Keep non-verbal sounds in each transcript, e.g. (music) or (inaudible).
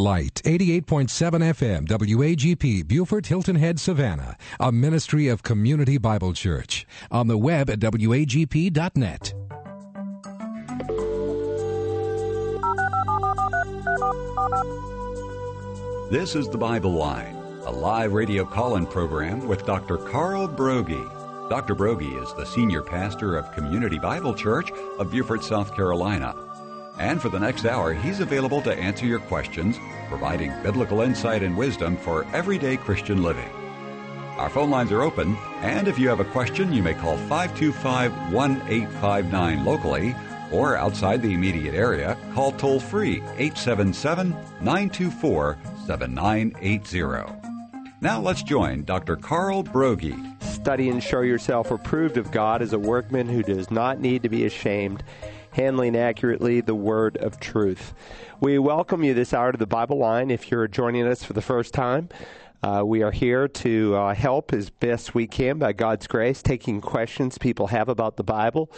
Light 88.7 FM WAGP Beaufort Hilton Head Savannah, a ministry of Community Bible Church. On the web at wagp.net. This is the Bible Line, a live radio call-in program with Dr. Carl Broggi. Dr. Broggi is the senior pastor of Community Bible Church of Beaufort, South Carolina. And for the next hour, he's available to answer your questions, providing biblical insight and wisdom for everyday Christian living. Our phone lines are open, and if you have a question, you may call 525 1859 locally or outside the immediate area, call toll free 877 924 7980. Now let's join Dr. Carl Broggi. Study and show yourself approved of God as a workman who does not need to be ashamed handling accurately the word of truth. We welcome you this hour to the Bible line if you're joining us for the first time. Uh, we are here to uh, help as best we can by God's grace, taking questions people have about the Bible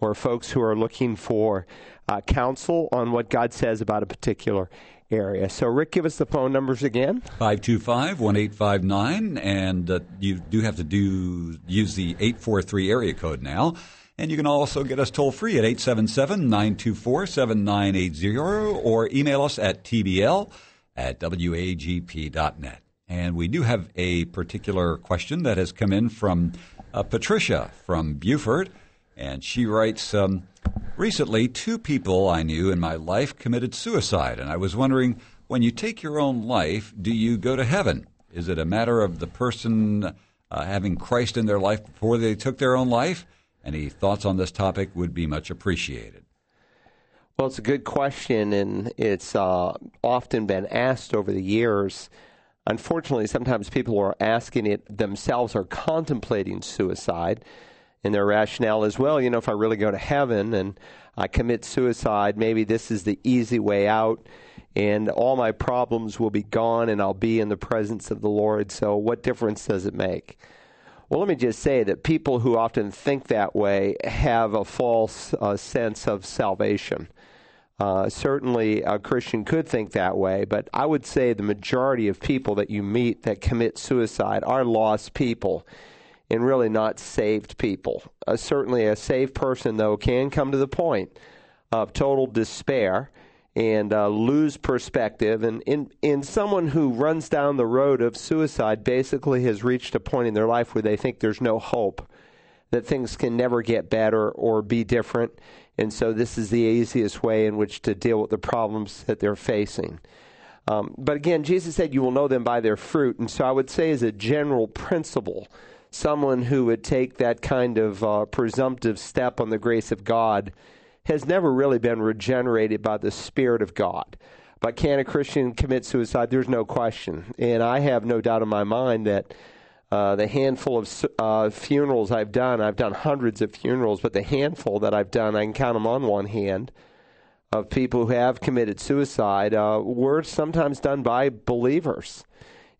or folks who are looking for uh, counsel on what God says about a particular area. So, Rick, give us the phone numbers again 525 1859, and uh, you do have to do use the 843 area code now. And you can also get us toll free at 877 924 7980 or email us at tbl at wagp.net. And we do have a particular question that has come in from uh, Patricia from Beaufort. And she writes um, Recently, two people I knew in my life committed suicide. And I was wondering when you take your own life, do you go to heaven? Is it a matter of the person uh, having Christ in their life before they took their own life? Any thoughts on this topic would be much appreciated. Well, it's a good question, and it's uh, often been asked over the years. Unfortunately, sometimes people are asking it themselves or contemplating suicide, and their rationale is, well, you know, if I really go to heaven and I commit suicide, maybe this is the easy way out, and all my problems will be gone, and I'll be in the presence of the Lord. So, what difference does it make? Well, let me just say that people who often think that way have a false uh, sense of salvation. Uh, certainly, a Christian could think that way, but I would say the majority of people that you meet that commit suicide are lost people and really not saved people. Uh, certainly, a saved person, though, can come to the point of total despair and uh, lose perspective. And in, in someone who runs down the road of suicide basically has reached a point in their life where they think there's no hope, that things can never get better or be different. And so this is the easiest way in which to deal with the problems that they're facing. Um, but again, Jesus said, You will know them by their fruit. And so I would say, as a general principle, someone who would take that kind of uh, presumptive step on the grace of God has never really been regenerated by the Spirit of God. But can a Christian commit suicide? There's no question. And I have no doubt in my mind that uh, the handful of uh, funerals I've done, I've done hundreds of funerals, but the handful that I've done, I can count them on one hand, of people who have committed suicide uh, were sometimes done by believers.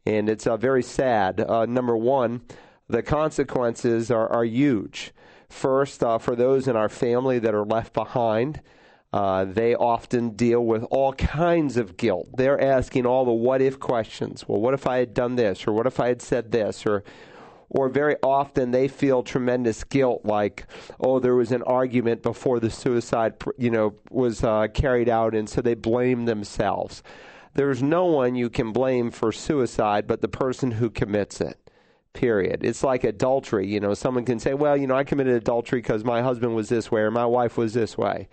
And it's uh, very sad. Uh, number one, the consequences are, are huge. First, uh, for those in our family that are left behind, uh, they often deal with all kinds of guilt. They're asking all the what if questions. Well, what if I had done this? Or what if I had said this? Or or very often they feel tremendous guilt like oh there was an argument before the suicide you know was uh, carried out and so they blame themselves there's no one you can blame for suicide but the person who commits it period. It's like adultery. You know, someone can say, well, you know, I committed adultery because my husband was this way or my wife was this way.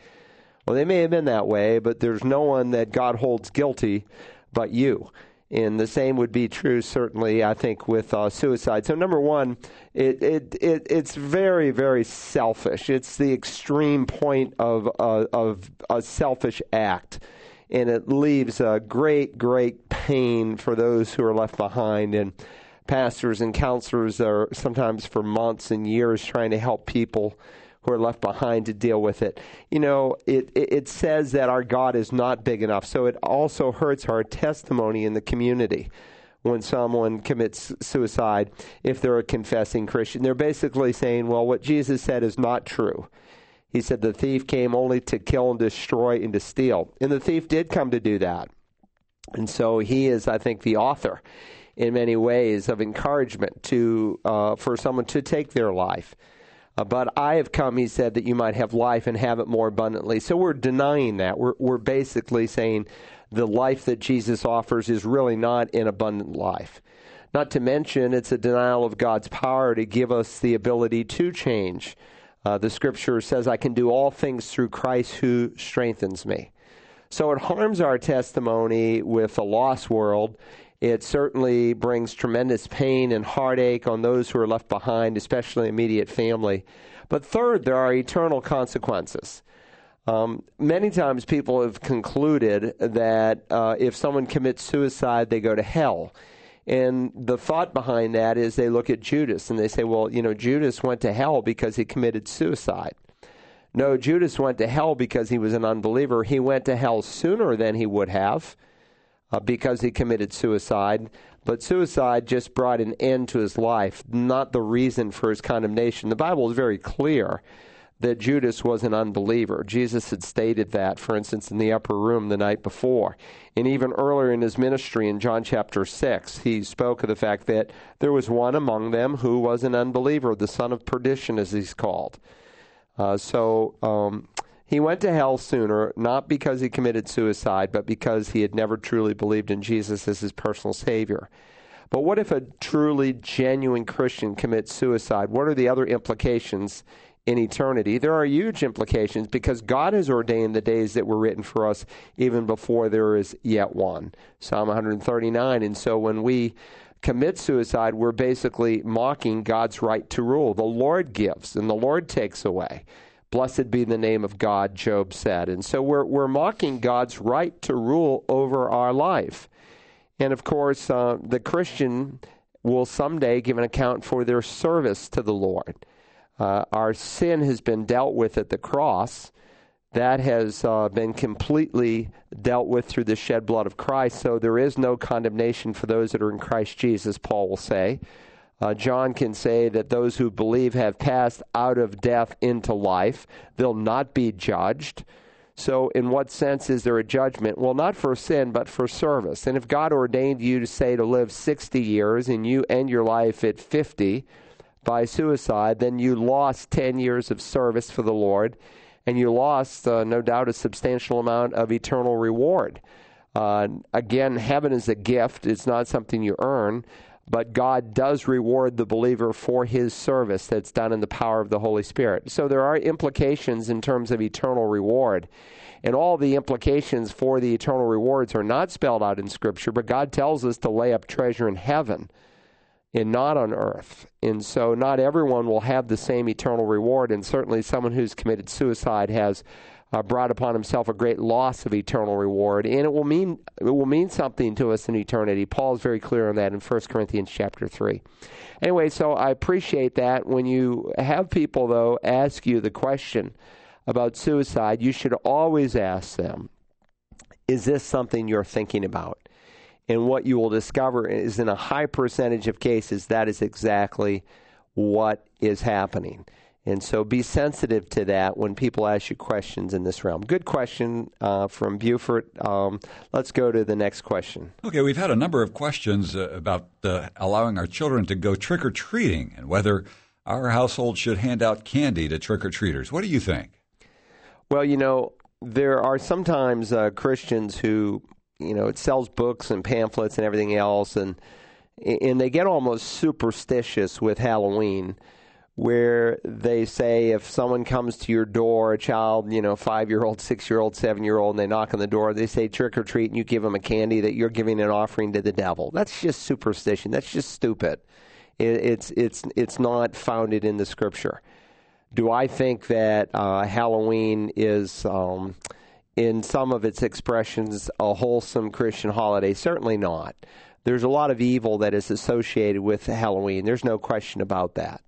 Well, they may have been that way, but there's no one that God holds guilty but you. And the same would be true, certainly, I think, with uh, suicide. So, number one, it, it, it, it's very, very selfish. It's the extreme point of, uh, of a selfish act. And it leaves a great, great pain for those who are left behind. And pastors and counselors are sometimes for months and years trying to help people who are left behind to deal with it. You know, it, it, it, says that our God is not big enough, so it also hurts our testimony in the community when someone commits suicide if they're a confessing Christian. They're basically saying, well, what Jesus said is not true. He said the thief came only to kill and destroy and to steal. And the thief did come to do that. And so he is, I think, the author in many ways of encouragement to uh, for someone to take their life. Uh, but I have come, he said, that you might have life and have it more abundantly. So we're denying that. We're, we're basically saying the life that Jesus offers is really not an abundant life. Not to mention, it's a denial of God's power to give us the ability to change. Uh, the scripture says, I can do all things through Christ who strengthens me. So it harms our testimony with a lost world. It certainly brings tremendous pain and heartache on those who are left behind, especially immediate family. But third, there are eternal consequences. Um, many times people have concluded that uh, if someone commits suicide, they go to hell. And the thought behind that is they look at Judas and they say, well, you know, Judas went to hell because he committed suicide. No, Judas went to hell because he was an unbeliever. He went to hell sooner than he would have uh, because he committed suicide. But suicide just brought an end to his life, not the reason for his condemnation. The Bible is very clear that Judas was an unbeliever. Jesus had stated that, for instance, in the upper room the night before. And even earlier in his ministry in John chapter 6, he spoke of the fact that there was one among them who was an unbeliever, the son of perdition, as he's called. Uh, so um, he went to hell sooner, not because he committed suicide, but because he had never truly believed in Jesus as his personal Savior. But what if a truly genuine Christian commits suicide? What are the other implications in eternity, there are huge implications because God has ordained the days that were written for us even before there is yet one. Psalm 139. And so when we commit suicide, we're basically mocking God's right to rule. The Lord gives and the Lord takes away. Blessed be the name of God, Job said. And so we're, we're mocking God's right to rule over our life. And of course, uh, the Christian will someday give an account for their service to the Lord. Uh, our sin has been dealt with at the cross. That has uh, been completely dealt with through the shed blood of Christ. So there is no condemnation for those that are in Christ Jesus, Paul will say. Uh, John can say that those who believe have passed out of death into life. They'll not be judged. So, in what sense is there a judgment? Well, not for sin, but for service. And if God ordained you to say to live 60 years and you end your life at 50, by suicide, then you lost 10 years of service for the Lord, and you lost, uh, no doubt, a substantial amount of eternal reward. Uh, again, heaven is a gift, it's not something you earn, but God does reward the believer for his service that's done in the power of the Holy Spirit. So there are implications in terms of eternal reward. And all the implications for the eternal rewards are not spelled out in Scripture, but God tells us to lay up treasure in heaven and not on earth. And so not everyone will have the same eternal reward, and certainly someone who's committed suicide has uh, brought upon himself a great loss of eternal reward, and it will mean it will mean something to us in eternity. Paul is very clear on that in 1 Corinthians chapter 3. Anyway, so I appreciate that when you have people though ask you the question about suicide, you should always ask them, is this something you're thinking about? And what you will discover is in a high percentage of cases, that is exactly what is happening. And so be sensitive to that when people ask you questions in this realm. Good question uh, from Beaufort. Um, let's go to the next question. Okay, we've had a number of questions uh, about uh, allowing our children to go trick or treating and whether our household should hand out candy to trick or treaters. What do you think? Well, you know, there are sometimes uh, Christians who you know, it sells books and pamphlets and everything else, and and they get almost superstitious with Halloween, where they say if someone comes to your door, a child, you know, five year old, six year old, seven year old, and they knock on the door, they say trick or treat, and you give them a candy that you're giving an offering to the devil. That's just superstition. That's just stupid. It, it's it's it's not founded in the Scripture. Do I think that uh, Halloween is um, in some of its expressions a wholesome Christian holiday. Certainly not. There's a lot of evil that is associated with Halloween. There's no question about that.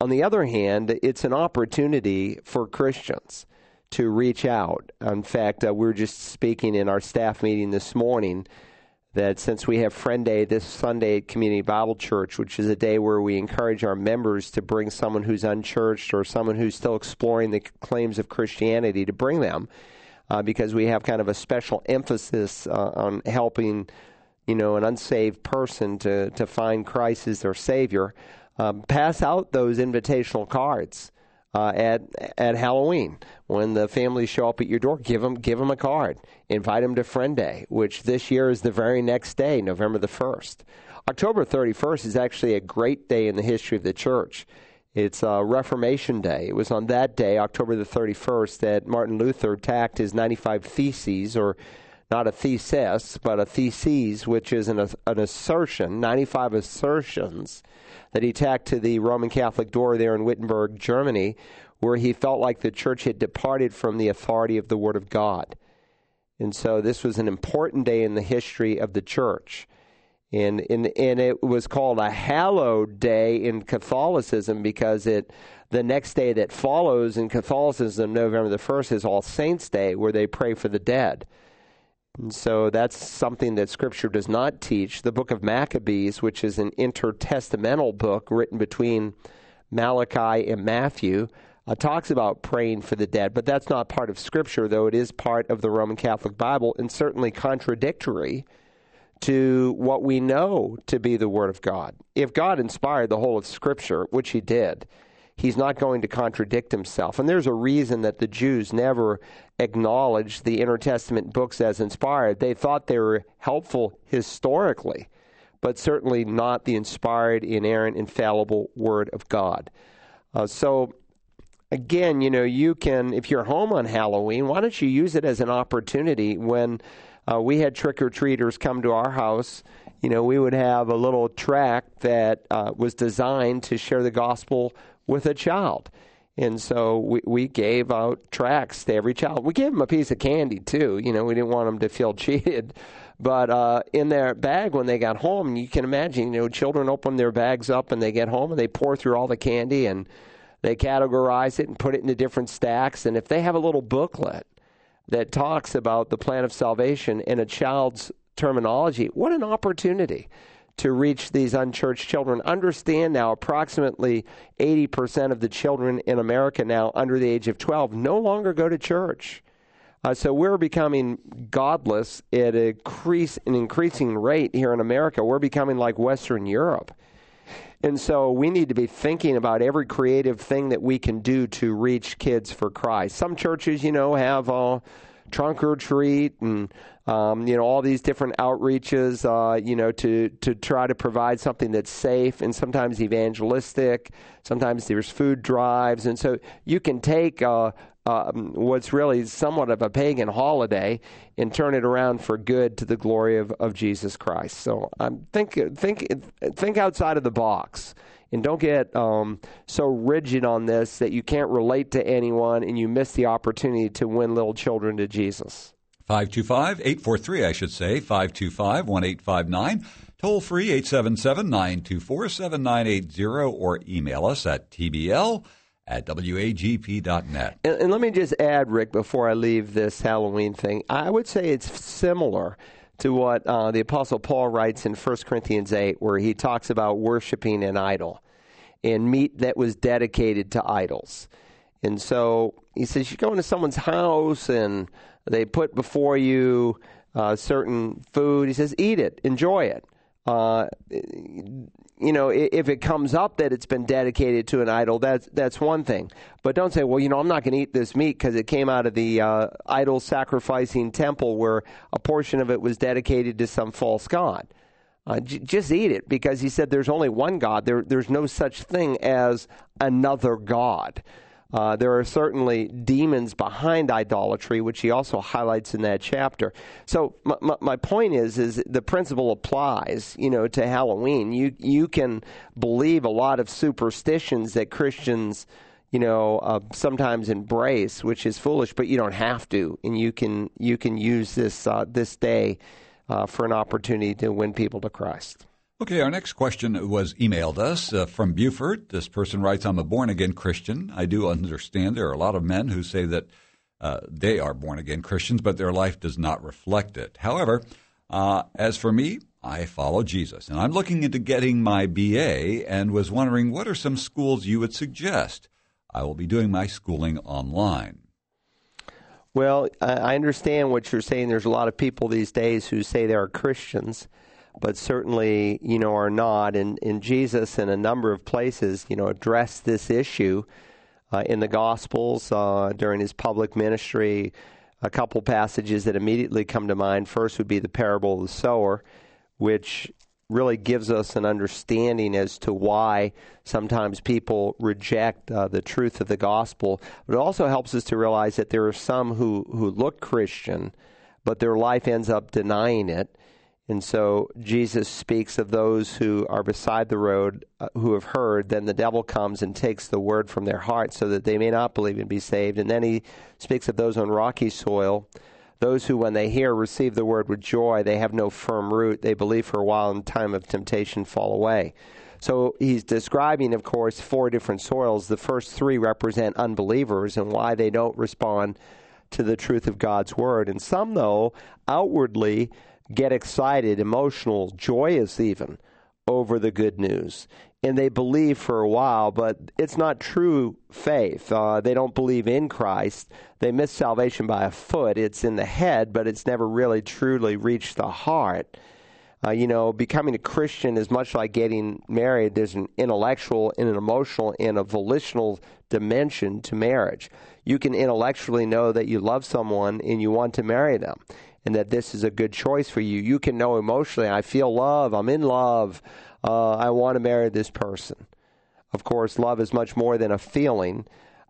On the other hand, it's an opportunity for Christians to reach out. In fact, uh, we were just speaking in our staff meeting this morning that since we have Friend Day this Sunday at Community Bible Church, which is a day where we encourage our members to bring someone who's unchurched or someone who's still exploring the claims of Christianity to bring them uh, because we have kind of a special emphasis uh, on helping, you know, an unsaved person to, to find Christ as their Savior. Um, pass out those invitational cards. Uh, at at Halloween when the families show up at your door. Give them give them a card. Invite them to Friend Day, which this year is the very next day, November the first. October 31st is actually a great day in the history of the church. It's uh, Reformation Day. It was on that day, October the 31st, that Martin Luther tacked his 95 Theses, or not a thesis, but a theses, which is an, an assertion, 95 assertions that he tacked to the Roman Catholic door there in Wittenberg, Germany, where he felt like the church had departed from the authority of the Word of God. And so this was an important day in the history of the church. And, and, and it was called a hallowed day in Catholicism because it the next day that follows in Catholicism, November the 1st, is All Saints' Day, where they pray for the dead. And so that's something that Scripture does not teach. The book of Maccabees, which is an intertestamental book written between Malachi and Matthew, uh, talks about praying for the dead, but that's not part of Scripture, though it is part of the Roman Catholic Bible and certainly contradictory to what we know to be the Word of God. If God inspired the whole of Scripture, which He did, He's not going to contradict Himself. And there's a reason that the Jews never acknowledged the Intertestament books as inspired. They thought they were helpful historically, but certainly not the inspired, inerrant, infallible Word of God. Uh, so, again, you know, you can, if you're home on Halloween, why don't you use it as an opportunity when uh, we had trick or treaters come to our house. You know, we would have a little track that uh, was designed to share the gospel with a child. And so we, we gave out tracks to every child. We gave them a piece of candy too. You know, we didn't want them to feel (laughs) cheated. But uh, in their bag when they got home, you can imagine, you know, children open their bags up and they get home and they pour through all the candy and they categorize it and put it into different stacks. And if they have a little booklet that talks about the plan of salvation in a child's terminology, what an opportunity to reach these unchurched children. Understand now, approximately 80% of the children in America now under the age of 12 no longer go to church. Uh, so we're becoming godless at increase, an increasing rate here in America. We're becoming like Western Europe. And so we need to be thinking about every creative thing that we can do to reach kids for Christ. Some churches, you know, have a trunk or treat and um, you know all these different outreaches, uh, you know, to to try to provide something that's safe and sometimes evangelistic. Sometimes there's food drives, and so you can take uh, um, what's really somewhat of a pagan holiday and turn it around for good to the glory of, of Jesus Christ. So um, think think think outside of the box and don't get um, so rigid on this that you can't relate to anyone and you miss the opportunity to win little children to Jesus. 525 843, I should say, 525 1859. Toll free 877 924 7980 or email us at tbl at wagp.net. And, and let me just add, Rick, before I leave this Halloween thing, I would say it's similar to what uh, the Apostle Paul writes in 1 Corinthians 8, where he talks about worshiping an idol and meat that was dedicated to idols. And so he says, You go into someone's house and they put before you uh, certain food. He says, Eat it, enjoy it. Uh, you know, if it comes up that it's been dedicated to an idol, that's that's one thing. But don't say, well, you know, I'm not going to eat this meat because it came out of the uh, idol sacrificing temple where a portion of it was dedicated to some false god. Uh, j- just eat it because he said there's only one God. There, there's no such thing as another God. Uh, there are certainly demons behind idolatry, which he also highlights in that chapter. So my, my, my, point is, is the principle applies, you know, to Halloween. You you can believe a lot of superstitions that Christians, you know, uh, sometimes embrace, which is foolish, but you don't have to, and you can you can use this uh, this day uh, for an opportunity to win people to Christ. Okay, our next question was emailed us uh, from Beaufort. This person writes, I'm a born again Christian. I do understand there are a lot of men who say that uh, they are born again Christians, but their life does not reflect it. However, uh, as for me, I follow Jesus, and I'm looking into getting my BA and was wondering what are some schools you would suggest? I will be doing my schooling online. Well, I understand what you're saying. There's a lot of people these days who say they are Christians, but certainly, you know, are not. And, and Jesus, in a number of places, you know, addressed this issue uh, in the Gospels uh, during his public ministry. A couple passages that immediately come to mind. First would be the parable of the sower, which really gives us an understanding as to why sometimes people reject uh, the truth of the gospel. But it also helps us to realize that there are some who, who look Christian, but their life ends up denying it. And so Jesus speaks of those who are beside the road uh, who have heard. Then the devil comes and takes the word from their heart so that they may not believe and be saved. And then he speaks of those on rocky soil those who, when they hear, receive the word with joy, they have no firm root. They believe for a while, in time of temptation, fall away. So he's describing, of course, four different soils. The first three represent unbelievers and why they don't respond to the truth of God's word. And some, though, outwardly get excited, emotional, joyous even over the good news and they believe for a while, but it's not true faith. Uh, they don't believe in Christ. They miss salvation by a foot. It's in the head, but it's never really truly reached the heart. Uh, you know, becoming a Christian is much like getting married. There's an intellectual and an emotional and a volitional dimension to marriage. You can intellectually know that you love someone and you want to marry them and that this is a good choice for you. You can know emotionally, I feel love, I'm in love, uh, I want to marry this person. Of course, love is much more than a feeling,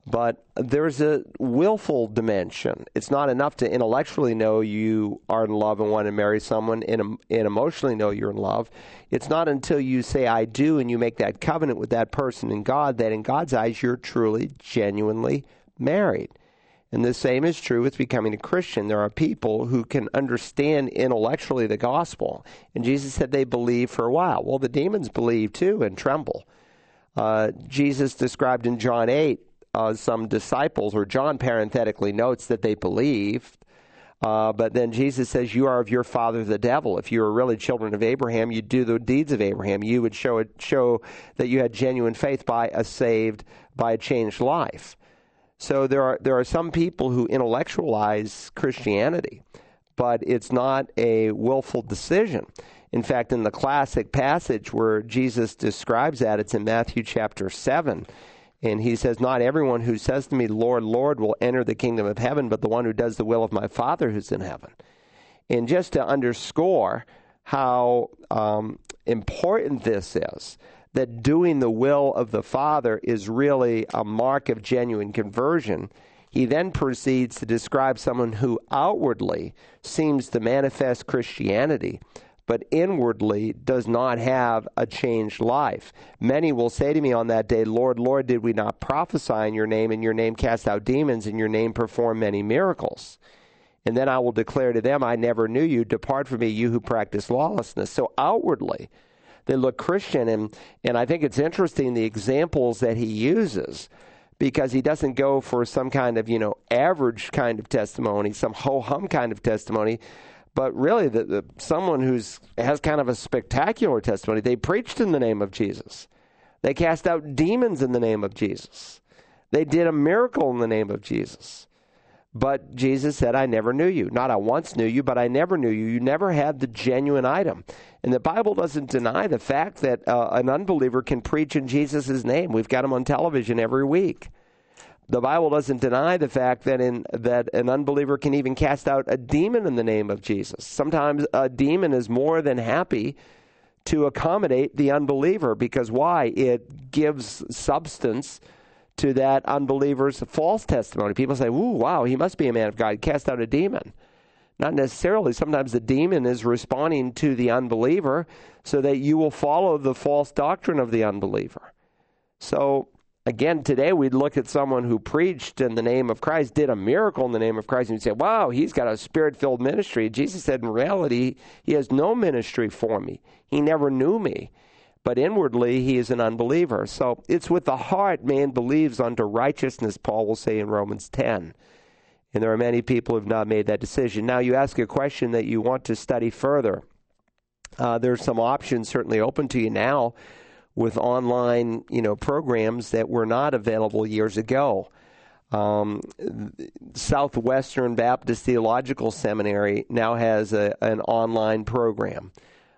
but there's a willful dimension. It's not enough to intellectually know you are in love and want to marry someone and, and emotionally know you're in love. It's not until you say, I do, and you make that covenant with that person in God that in God's eyes you're truly, genuinely married. And the same is true with becoming a Christian. There are people who can understand intellectually the gospel. And Jesus said they believe for a while. Well, the demons believe too and tremble. Uh, Jesus described in John 8 uh, some disciples, or John parenthetically notes that they believed. Uh, but then Jesus says, You are of your father the devil. If you were really children of Abraham, you'd do the deeds of Abraham. You would show, it, show that you had genuine faith by a saved, by a changed life. So there are there are some people who intellectualize Christianity, but it's not a willful decision. In fact, in the classic passage where Jesus describes that, it's in Matthew chapter 7. And he says, Not everyone who says to me, Lord, Lord, will enter the kingdom of heaven, but the one who does the will of my Father who's in heaven. And just to underscore how um, important this is, that doing the will of the Father is really a mark of genuine conversion. He then proceeds to describe someone who outwardly seems to manifest Christianity, but inwardly does not have a changed life. Many will say to me on that day, Lord, Lord, did we not prophesy in your name, and your name cast out demons, and your name perform many miracles? And then I will declare to them, I never knew you. Depart from me, you who practice lawlessness. So outwardly, they look Christian. And, and I think it's interesting the examples that he uses because he doesn't go for some kind of, you know, average kind of testimony, some ho hum kind of testimony, but really the, the, someone who's has kind of a spectacular testimony. They preached in the name of Jesus. They cast out demons in the name of Jesus. They did a miracle in the name of Jesus. But Jesus said, I never knew you. Not I once knew you, but I never knew you. You never had the genuine item. And the Bible doesn't deny the fact that uh, an unbeliever can preach in Jesus' name. We've got them on television every week. The Bible doesn't deny the fact that in that an unbeliever can even cast out a demon in the name of Jesus. Sometimes a demon is more than happy to accommodate the unbeliever because why? It gives substance to that unbeliever's false testimony. People say, Ooh, wow, he must be a man of God. Cast out a demon. Not necessarily. Sometimes the demon is responding to the unbeliever so that you will follow the false doctrine of the unbeliever. So, again, today we'd look at someone who preached in the name of Christ, did a miracle in the name of Christ, and you'd say, wow, he's got a spirit filled ministry. Jesus said, in reality, he has no ministry for me. He never knew me but inwardly he is an unbeliever. So it's with the heart man believes unto righteousness, Paul will say in Romans 10. And there are many people who have not made that decision. Now, you ask a question that you want to study further. Uh, there's some options certainly open to you now with online, you know, programs that were not available years ago. Um, Southwestern Baptist Theological Seminary now has a, an online program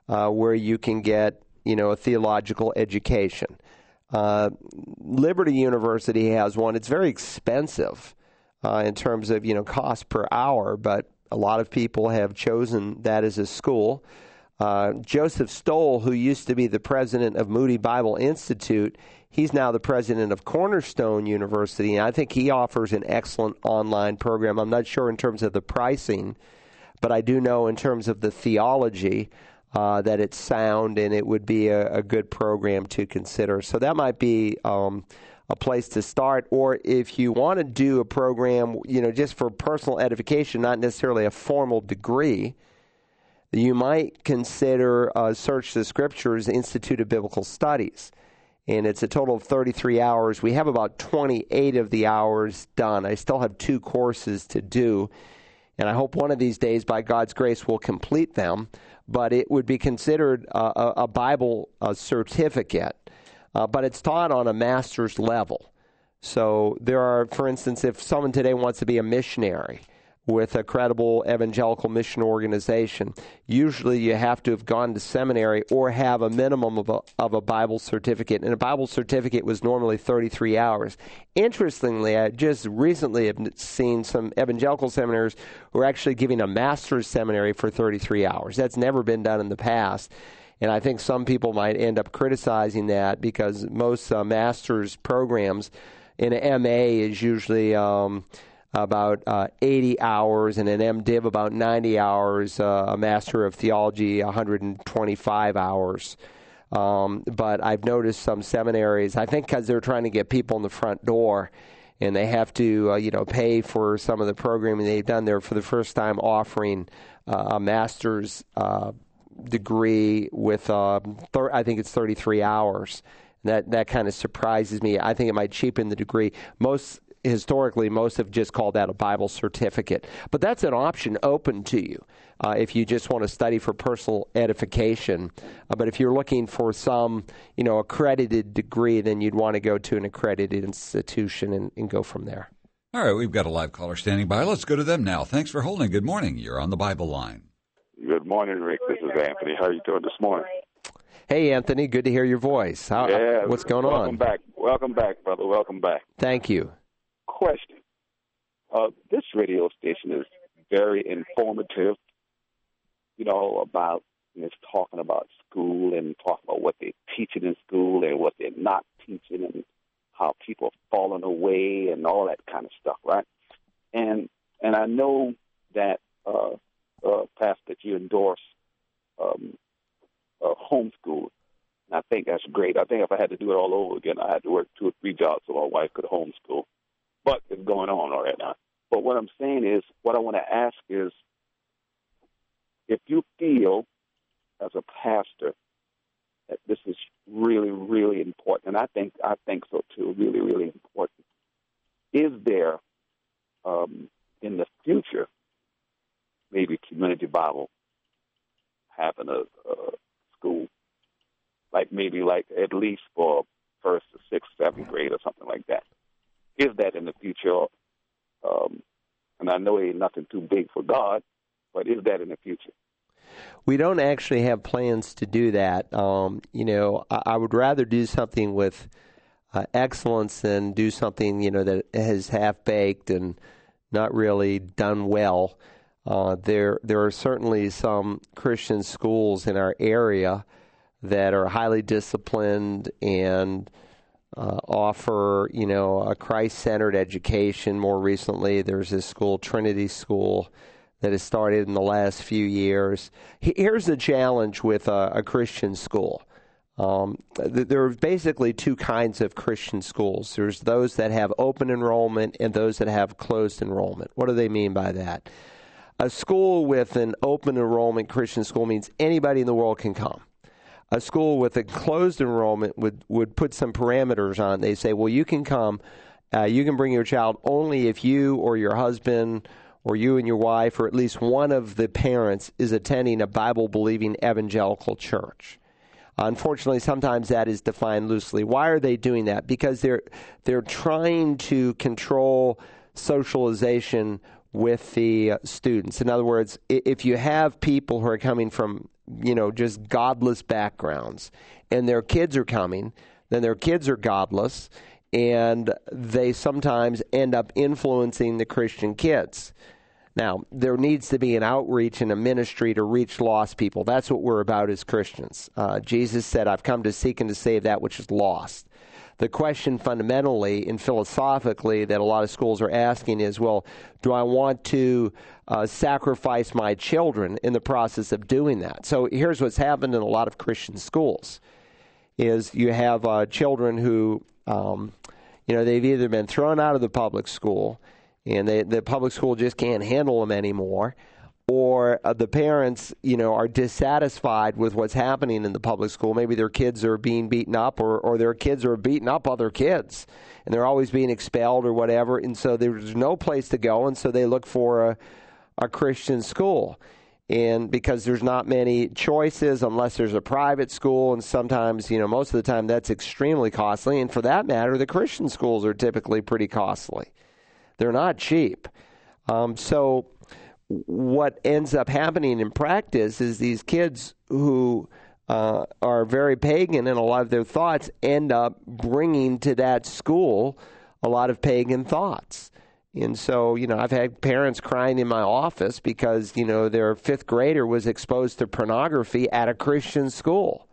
uh, where you can get, you know, a theological education. Uh, Liberty University has one. It's very expensive uh, in terms of you know cost per hour, but a lot of people have chosen that as a school. Uh, Joseph Stowell, who used to be the president of Moody Bible Institute, he's now the president of Cornerstone University, and I think he offers an excellent online program. I'm not sure in terms of the pricing, but I do know in terms of the theology uh, that it's sound and it would be a, a, good program to consider. So that might be. Um, a place to start, or if you want to do a program, you know, just for personal edification, not necessarily a formal degree, you might consider uh, Search the Scriptures Institute of Biblical Studies. And it's a total of 33 hours. We have about 28 of the hours done. I still have two courses to do. And I hope one of these days, by God's grace, we'll complete them. But it would be considered a, a Bible a certificate. Uh, but it's taught on a master's level. So there are, for instance, if someone today wants to be a missionary, with a credible evangelical mission organization. Usually, you have to have gone to seminary or have a minimum of a, of a Bible certificate. And a Bible certificate was normally 33 hours. Interestingly, I just recently have seen some evangelical seminaries who are actually giving a master's seminary for 33 hours. That's never been done in the past. And I think some people might end up criticizing that because most uh, master's programs in MA is usually. Um, about uh, 80 hours, and an MDiv about 90 hours, uh, a Master of Theology 125 hours. Um, but I've noticed some seminaries, I think because they're trying to get people in the front door, and they have to, uh, you know, pay for some of the programming they've done. They're for the first time offering uh, a master's uh, degree with, um, thir- I think it's 33 hours. That that kind of surprises me. I think it might cheapen the degree. Most historically, most have just called that a Bible certificate. But that's an option open to you uh, if you just want to study for personal edification. Uh, but if you're looking for some, you know, accredited degree, then you'd want to go to an accredited institution and, and go from there. All right, we've got a live caller standing by. Let's go to them now. Thanks for holding. Good morning. You're on the Bible line. Good morning, Rick. This is Anthony. How are you doing this morning? Hey, Anthony. Good to hear your voice. How, yeah, what's going welcome on? Welcome back. Welcome back, brother. Welcome back. Thank you question. Uh, this radio station is very informative, you know, about it's talking about school and talking about what they're teaching in school and what they're not teaching and how people are falling away and all that kind of stuff, right? And and I know that uh, uh, past that you endorse um, uh, homeschool. And I think that's great. I think if I had to do it all over again, I had to work two or three jobs so my wife could homeschool what is going on right now. But what I'm saying is, what I want to ask is, if you feel as a pastor that this is really, really important, and I think I think so too, really, really important. Is there um, in the future maybe community Bible having a, a school, like maybe like at least for first or sixth, seventh grade or something like that? Is that in the future? Um, and I know it ain't nothing too big for God, but is that in the future? We don't actually have plans to do that. Um, you know, I, I, would rather do something with uh, excellence than do something you know that is half baked and not really done well. Uh, there, there are certainly some Christian schools in our area that are highly disciplined and uh, offer, you know, a Christ-centered education. More recently, there's this school, Trinity School, that has started in the last few years. Here's the challenge with a, a Christian school. Um, there are basically two kinds of Christian schools. There's those that have open enrollment and those that have closed enrollment. What do they mean by that? A school with an open enrollment Christian school means anybody in the world can come a school with a closed enrollment would, would put some parameters on. They say, well, you can come, uh, you can bring your child only if you or your husband or you and your wife or at least one of the parents is attending a Bible believing evangelical church. Unfortunately, sometimes that is defined loosely. Why are they doing that? Because they're they're trying to control socialization with the students. In other words, if you have people who are coming from you know just godless backgrounds, and their kids are coming, then their kids are godless, and they sometimes end up influencing the Christian kids. Now, there needs to be an outreach and a ministry to reach lost people. That's what we're about as Christians. Uh, Jesus said, I've come to seek and to save that which is lost. The question fundamentally and philosophically that a lot of schools are asking is well, do I want to uh, sacrifice my children in the process of doing that? So here's what's happened in a lot of Christian schools is you have uh, children who, um, you know, they've either been thrown out of the public school and they, the public school just can't handle them anymore, or uh, the parents, you know, are dissatisfied with what's happening in the public school. Maybe their kids are being beaten up, or, or their kids are beating up other kids, and they're always being expelled or whatever, and so there's no place to go, and so they look for a, a Christian school. And because there's not many choices unless there's a private school, and sometimes, you know, most of the time that's extremely costly. And for that matter, the Christian schools are typically pretty costly. They're not cheap. Um, so, what ends up happening in practice is these kids who uh, are very pagan and a lot of their thoughts end up bringing to that school a lot of pagan thoughts. And so, you know, I've had parents crying in my office because, you know, their fifth grader was exposed to pornography at a Christian school.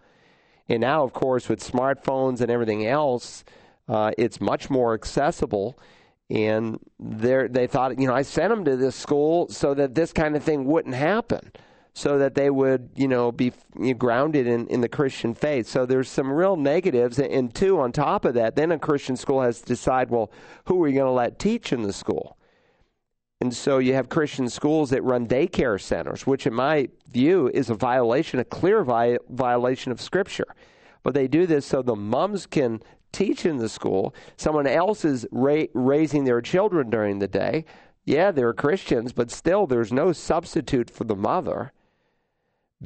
And now, of course, with smartphones and everything else, uh, it's much more accessible and they they thought, you know, I sent them to this school so that this kind of thing wouldn't happen, so that they would, you know, be you know, grounded in, in the Christian faith. So there's some real negatives, and two on top of that, then a Christian school has to decide, well, who are you going to let teach in the school? And so you have Christian schools that run daycare centers, which, in my view, is a violation, a clear vi- violation of Scripture. But they do this so the moms can teach in the school. Someone else is ra- raising their children during the day. Yeah, they're Christians, but still, there's no substitute for the mother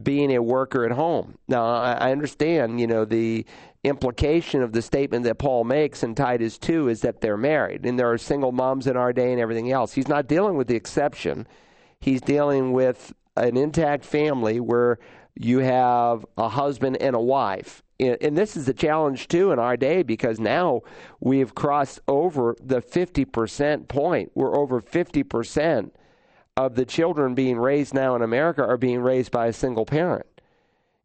being a worker at home. Now, I understand, you know, the implication of the statement that Paul makes in Titus 2 is that they're married, and there are single moms in our day and everything else. He's not dealing with the exception, he's dealing with an intact family where you have a husband and a wife and this is a challenge too in our day because now we've crossed over the 50% point. We're over 50% of the children being raised now in America are being raised by a single parent.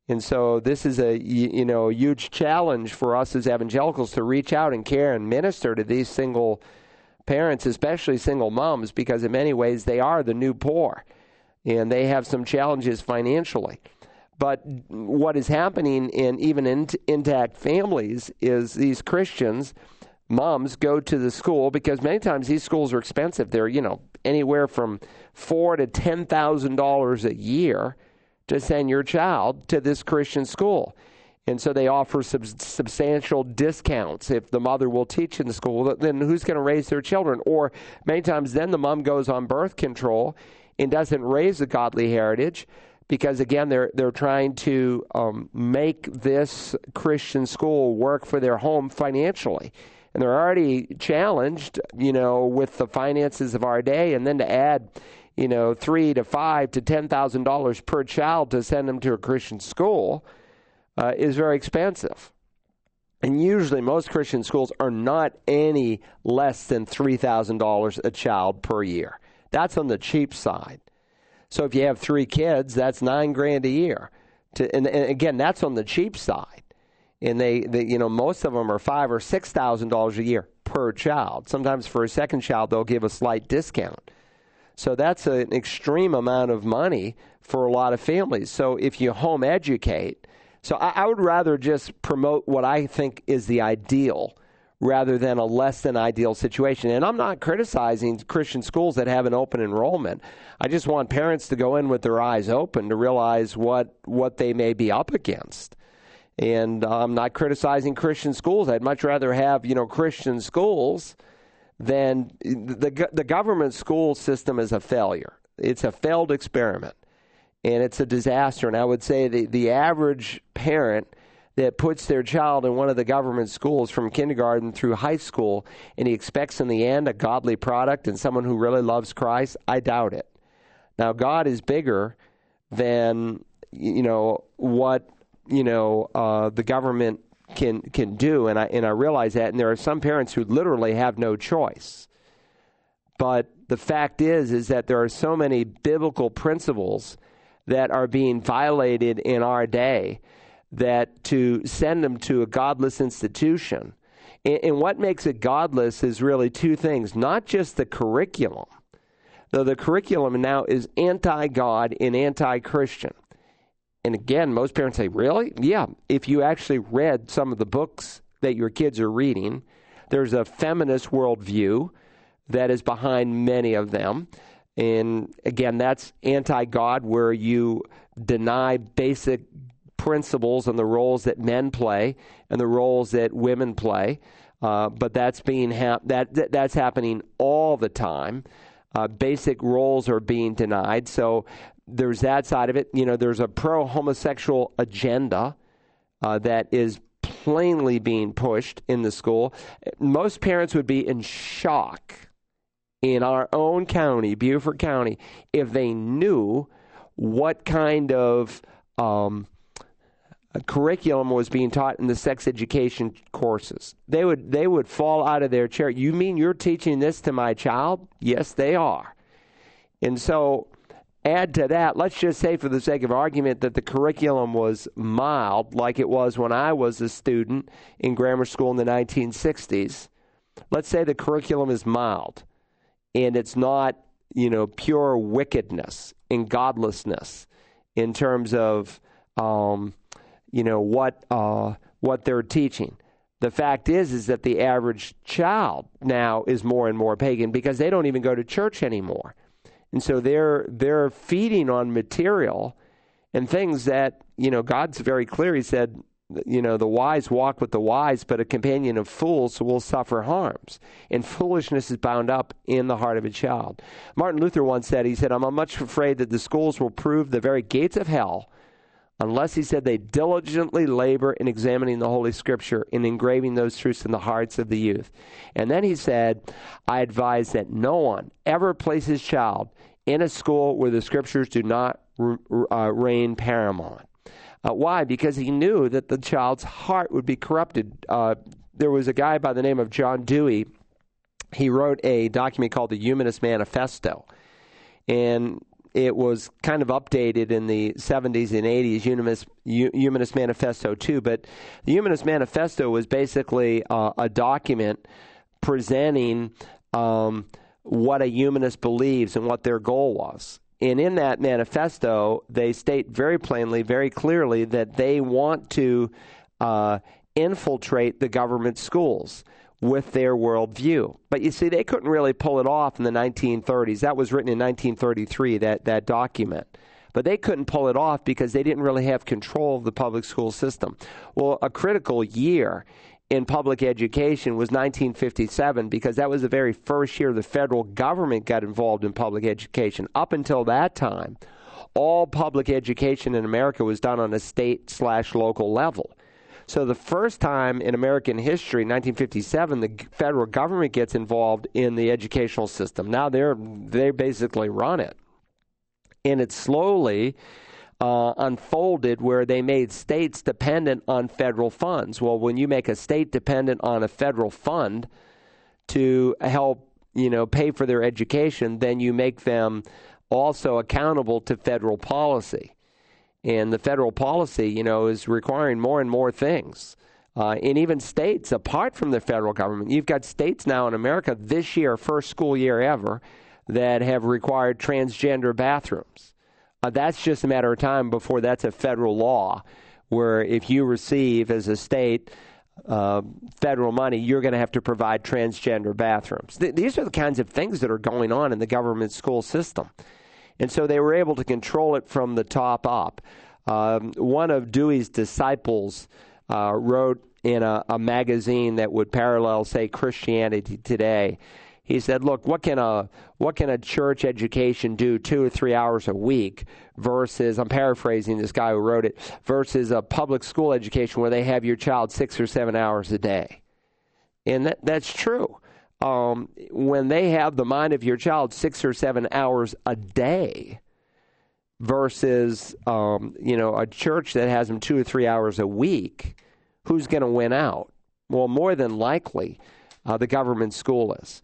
And so this is a you know a huge challenge for us as evangelicals to reach out and care and minister to these single parents, especially single moms, because in many ways they are the new poor, and they have some challenges financially. But what is happening in even in intact families is these Christians, moms go to the school because many times these schools are expensive. They're, you know, anywhere from four to ten thousand dollars a year to send your child to this Christian school. And so they offer sub- substantial discounts if the mother will teach in the school. Then who's going to raise their children? Or many times then the mom goes on birth control and doesn't raise a godly heritage because again they're they're trying to um, make this Christian school work for their home financially, and they're already challenged, you know, with the finances of our day, and then to add, you know, three to five to ten thousand dollars per child to send them to a Christian school uh, is very expensive. And usually, most Christian schools are not any less than $3,000 a child per year. That's on the cheap side. So if you have three kids, that's nine grand a year. To, and, and again, that's on the cheap side. And they, they, you know, most of them are five or six thousand dollars a year per child. Sometimes for a second child, they'll give a slight discount. So that's an extreme amount of money for a lot of families. So if you home educate, so I, I would rather just promote what I think is the ideal rather than a less than ideal situation. And I'm not criticizing Christian schools that have an open enrollment. I just want parents to go in with their eyes open to realize what what they may be up against. And I'm not criticizing Christian schools. I'd much rather have, you know, Christian schools than the the government school system is a failure. It's a failed experiment. And it's a disaster. And I would say the, the average parent that puts their child in one of the government schools from kindergarten through high school and he expects in the end a godly product and someone who really loves Christ, I doubt it. Now, God is bigger than, you know, what, you know, uh, the government can can do and I and I realize that and there are some parents who literally have no choice. But the fact is is that there are so many biblical principles that are being violated in our day that to send them to a godless institution. And, what makes it godless is really two things not just the curriculum, though the curriculum now is anti God and anti Christian. And again, most parents say, Really? Yeah. If you actually read some of the books that your kids are reading, there's a feminist worldview that is behind many of them. And again, that's anti God, where you deny basic principles and the roles that men play and the roles that women play. Uh, but that's being that, that, that's happening all the time. Uh, basic roles are being denied. So there's that side of it. You know, there's a pro homosexual agenda uh, that is plainly being pushed in the school. Most parents would be in shock in our own county, Beaufort County, if they knew what kind of um, curriculum was being taught in the sex education courses. They would they would fall out of their chair. You mean you're teaching this to my child? Yes, they are. And so add to that, let's just say for the sake of argument that the curriculum was mild like it was when I was a student in grammar school in the 1960s. Let's say the curriculum is mild and it's not, you know, pure wickedness and godlessness in terms of, um, you know, what uh, what they're teaching. The fact is, is that the average child now is more and more pagan because they don't even go to church anymore, and so they're they're feeding on material and things that you know God's very clear. He said, you know, the wise walk with the wise, but a companion of fools will suffer harms. And foolishness is bound up in the heart of a child. Martin Luther once said, he said, I'm much afraid that the schools will prove the very gates of hell unless, he said, they diligently labor in examining the Holy Scripture and engraving those truths in the hearts of the youth. And then he said, I advise that no one ever place his child in a school where the Scriptures do not uh, reign paramount. Uh, why? Because he knew that the child's heart would be corrupted. Uh, there was a guy by the name of John Dewey. He wrote a document called the Humanist Manifesto. And it was kind of updated in the 70s and 80s, Humanist, Humanist Manifesto too. But the Humanist Manifesto was basically uh, a document presenting um, what a humanist believes and what their goal was. And in that manifesto, they state very plainly, very clearly, that they want to uh, infiltrate the government schools with their worldview. But you see, they couldn't really pull it off in the 1930s. That was written in 1933, that, that document. But they couldn't pull it off because they didn't really have control of the public school system. Well, a critical year in public education was 1957 because that was the very first year the federal government got involved in public education. Up until that time, all public education in America was done on a state slash local level. So the first time in American history, 1957, the federal government gets involved in the educational system. Now they're they basically run it, and it's slowly uh, unfolded where they made states dependent on federal funds. Well, when you make a state dependent on a federal fund to help, you know, pay for their education, then you make them also accountable to federal policy. And the federal policy, you know, is requiring more and more things. Uh, and even states, apart from the federal government, you've got states now in America this year, first school year ever, that have required transgender bathrooms. Uh, that's just a matter of time before that's a federal law, where if you receive as a state uh, federal money, you're going to have to provide transgender bathrooms. Th- these are the kinds of things that are going on in the government school system. And so they were able to control it from the top up. Um, one of Dewey's disciples uh, wrote in a, a magazine that would parallel, say, Christianity Today He said, "Look, what can a what can a church education do two or three hours a week versus I'm paraphrasing this guy who wrote it versus a public school education where they have your child six or seven hours a day." And that, that's true. Um, when they have the mind of your child six or seven hours a day versus um, you know a church that has them two or three hours a week, who's going to win out? Well, more than likely, uh, the government school is.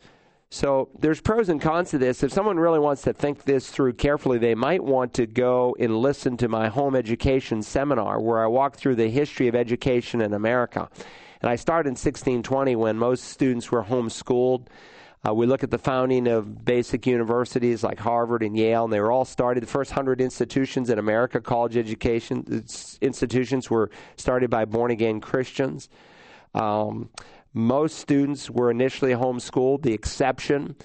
So there's pros and cons to this. If someone really wants to think this through carefully, they might want to go and listen to my home education seminar where I walk through the history of education in America. And I started in 1620 when most students were homeschooled. Uh, we look at the founding of basic universities like Harvard and Yale, and they were all started. The first hundred institutions in America, college education institutions, were started by born again Christians. Um, most students were initially homeschooled. The exception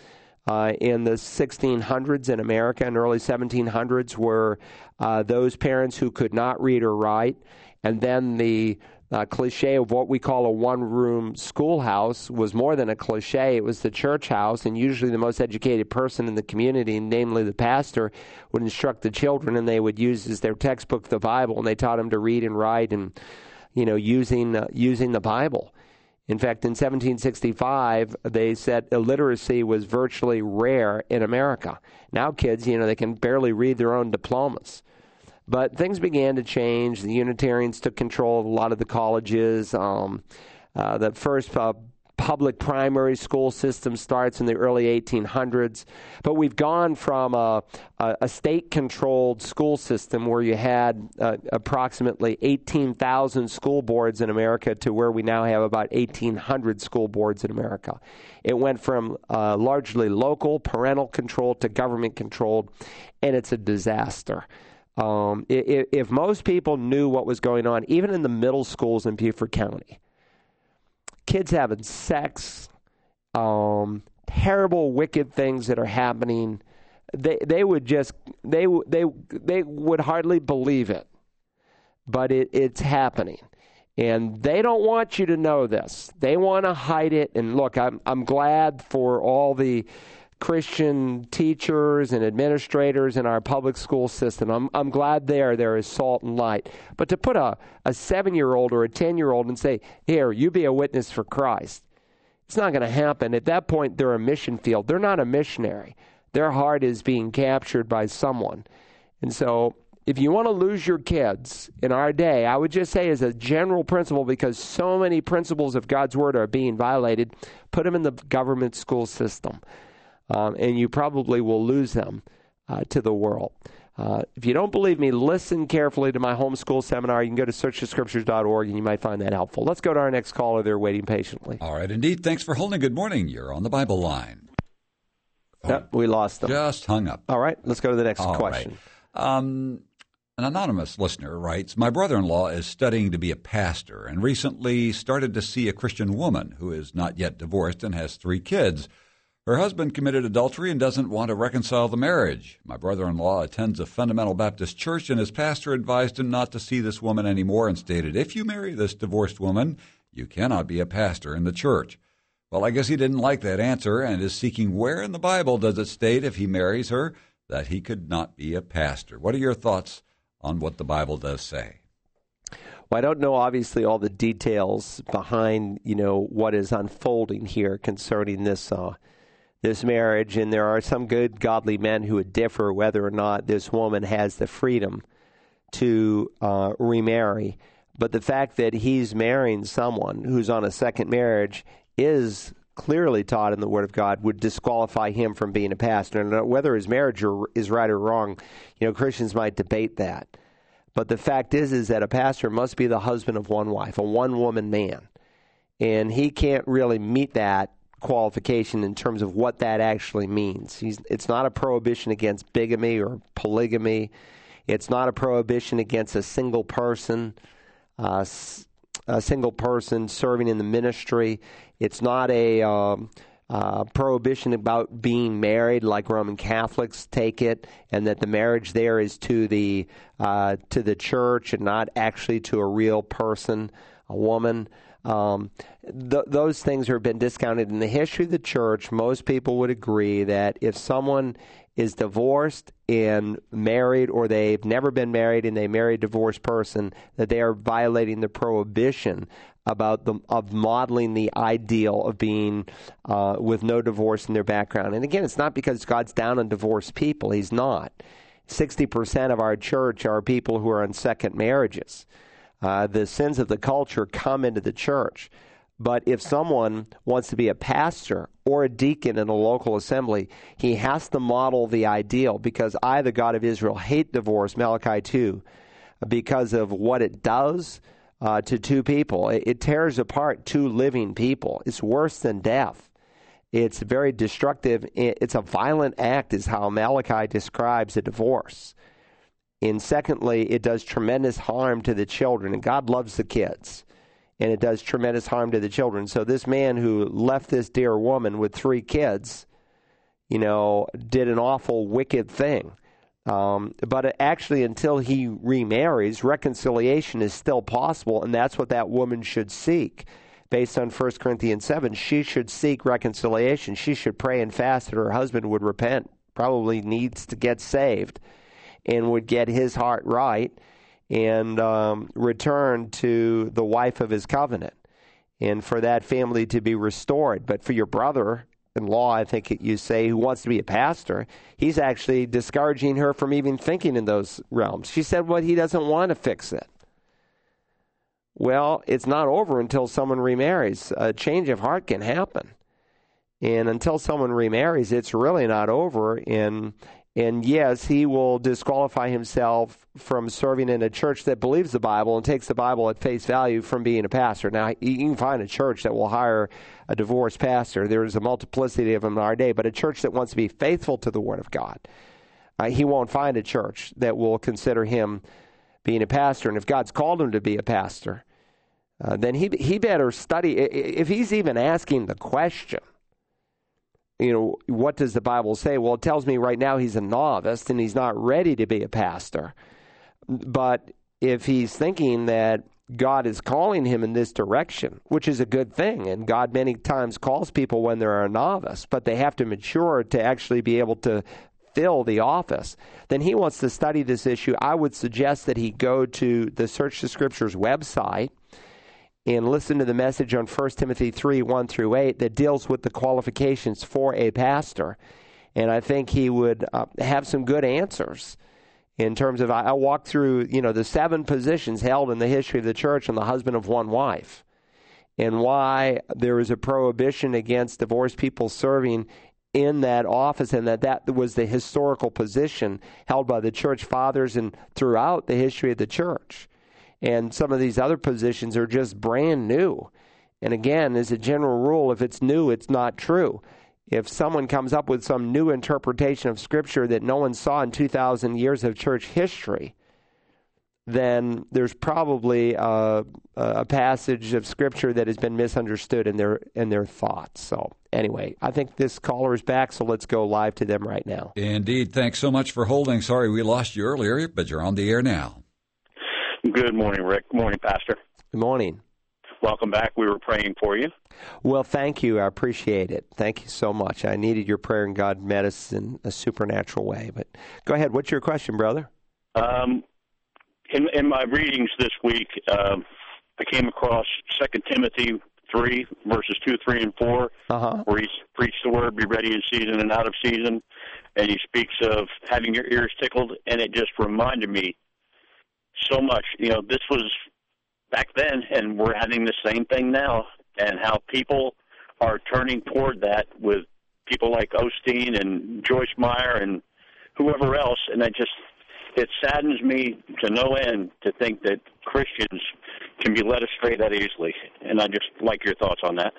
uh, in the 1600s in America and early 1700s were uh, those parents who could not read or write. And then the uh, cliche of what we call a one room schoolhouse was more than a cliche. It was the church house, and usually the most educated person in the community, namely the pastor, would instruct the children, and they would use as their textbook the Bible, and they taught them to read and write and, you know, using, uh, using the Bible. In fact, in 1765, they said illiteracy was virtually rare in America. Now, kids, you know, they can barely read their own diplomas. But things began to change. The Unitarians took control of a lot of the colleges. Um, uh, the first uh, public primary school system starts in the early 1800s. But we've gone from a, a, a state controlled school system where you had uh, approximately 18,000 school boards in America to where we now have about 1,800 school boards in America. It went from uh, largely local, parental control to government controlled, and it's a disaster. Um, if, if most people knew what was going on, even in the middle schools in Beaufort County, kids having sex, um, terrible, wicked things that are happening, they they would just they they they would hardly believe it, but it, it's happening. And they don't want you to know this. They want to hide it. And look, I'm I'm glad for all the Christian teachers and administrators in our public school system. I'm, I'm glad there there is salt and light. But to put a, a seven year old or a 10 year old and say, here, you be a witness for Christ, it's not going to happen. At that point, they're a mission field. They're not a missionary. Their heart is being captured by someone. And so, if you want to lose your kids in our day, I would just say, as a general principle, because so many principles of God's Word are being violated, put them in the government school system um, and you probably will lose them uh, to the world. Uh, if you don't believe me, listen carefully to my homeschool seminar. You can go to searchthescriptures.org and you might find that helpful. Let's go to our next caller. They're waiting patiently. All right, indeed. Thanks for holding. Good morning. You're on the Bible line. Oh, we lost them. Just hung up. All right, let's go to the next All question. Right. Um, an anonymous listener writes My brother in law is studying to be a pastor and recently started to see a Christian woman who is not yet divorced and has three kids. Her husband committed adultery and doesn't want to reconcile the marriage. My brother in law attends a fundamental Baptist church, and his pastor advised him not to see this woman anymore and stated, If you marry this divorced woman, you cannot be a pastor in the church. Well, I guess he didn't like that answer and is seeking where in the Bible does it state if he marries her that he could not be a pastor. What are your thoughts on what the Bible does say? Well, I don't know obviously all the details behind, you know, what is unfolding here concerning this uh, this marriage, and there are some good, godly men who would differ whether or not this woman has the freedom to uh, remarry. But the fact that he's marrying someone who's on a second marriage is clearly taught in the Word of God would disqualify him from being a pastor. And whether his marriage is right or wrong, you know, Christians might debate that. But the fact is, is that a pastor must be the husband of one wife, a one woman man. And he can't really meet that qualification in terms of what that actually means. He's, it's not a prohibition against bigamy or polygamy. It's not a prohibition against a single person, uh, a single person serving in the ministry. It's not a um, uh, prohibition about being married, like Roman Catholics take it, and that the marriage there is to the uh, to the church and not actually to a real person, a woman. Um, th- those things have been discounted in the history of the church. Most people would agree that if someone is divorced and married, or they've never been married and they marry a divorced person, that they are violating the prohibition about the of modeling the ideal of being uh, with no divorce in their background. And again, it's not because God's down on divorced people; He's not. Sixty percent of our church are people who are in second marriages. Uh, the sins of the culture come into the church. But if someone wants to be a pastor or a deacon in a local assembly, he has to model the ideal because I, the God of Israel, hate divorce, Malachi 2, because of what it does uh, to two people. It, it tears apart two living people. It's worse than death. It's very destructive. It's a violent act, is how Malachi describes a divorce. And secondly, it does tremendous harm to the children, and God loves the kids and it does tremendous harm to the children. So this man who left this dear woman with three kids, you know, did an awful, wicked thing. Um, but actually, until he remarries, reconciliation is still possible, and that's what that woman should seek. Based on 1 Corinthians 7, she should seek reconciliation. She should pray and fast that her husband would repent, probably needs to get saved, and would get his heart right and um, return to the wife of his covenant and for that family to be restored. But for your brother in law, I think you say, who wants to be a pastor, he's actually discouraging her from even thinking in those realms. She said, well, he doesn't want to fix it. Well, it's not over until someone remarries. A change of heart can happen. And until someone remarries, it's really not over. And and yes, he will disqualify himself from serving in a church that believes the Bible and takes the Bible at face value from being a pastor. Now, you can find a church that will hire a divorced pastor. There's a multiplicity of them in our day, but a church that wants to be faithful to the Word of God, uh, he won't find a church that will consider him being a pastor. And if God's called him to be a pastor, uh, then he he better study. If he's even asking the question, you know, what does the Bible say? Well, it tells me right now he's a novice and he's not ready to be a pastor. But if he's thinking that God is calling him in this direction, which is a good thing, and God many times calls people when they're a novice, but they have to mature to actually be able to fill the office, then he wants to study this issue. I would suggest that he go to the Search the Scriptures website and listen to the message on 1 Timothy 3 1 through 8 that deals with the qualifications for a pastor. And I think he would uh, have some good answers in terms of I, walk through, you know, the seven positions held in the history of the church on the husband of one wife and why there is a prohibition against divorced people serving in that office and that that was the historical position held by the church fathers and throughout the history of the church and some of these other positions are just brand new. And again, as a general rule, if it's new, it's not true. If someone comes up with some new interpretation of Scripture that no one saw in 2,000 years of church history, then there's probably a, a, passage of Scripture that has been misunderstood in their in their thoughts. So anyway, I think this caller is back, so let's go live to them right now. Indeed. Thanks so much for holding. Sorry we lost you earlier, but you're on the air now. Good morning, Rick. Good morning, Pastor. Good morning. Welcome back. We were praying for you. Well, thank you. I appreciate it. Thank you so much. I needed your prayer, and God met us in a supernatural way. But go ahead. What's your question, brother? Um, in, in my readings this week, uh, I came across Second Timothy three verses two, three, and 4 uh-huh. where he's preached the word, be ready in season and out of season, and he speaks of having your ears tickled, and it just reminded me so much. You know, this was back then, and we're having the same thing now, and how people are turning toward that with people like Osteen and Joyce Meyer and whoever else, and I just it saddens me to no end to think that Christians can be led astray that easily, and I just like your thoughts on that.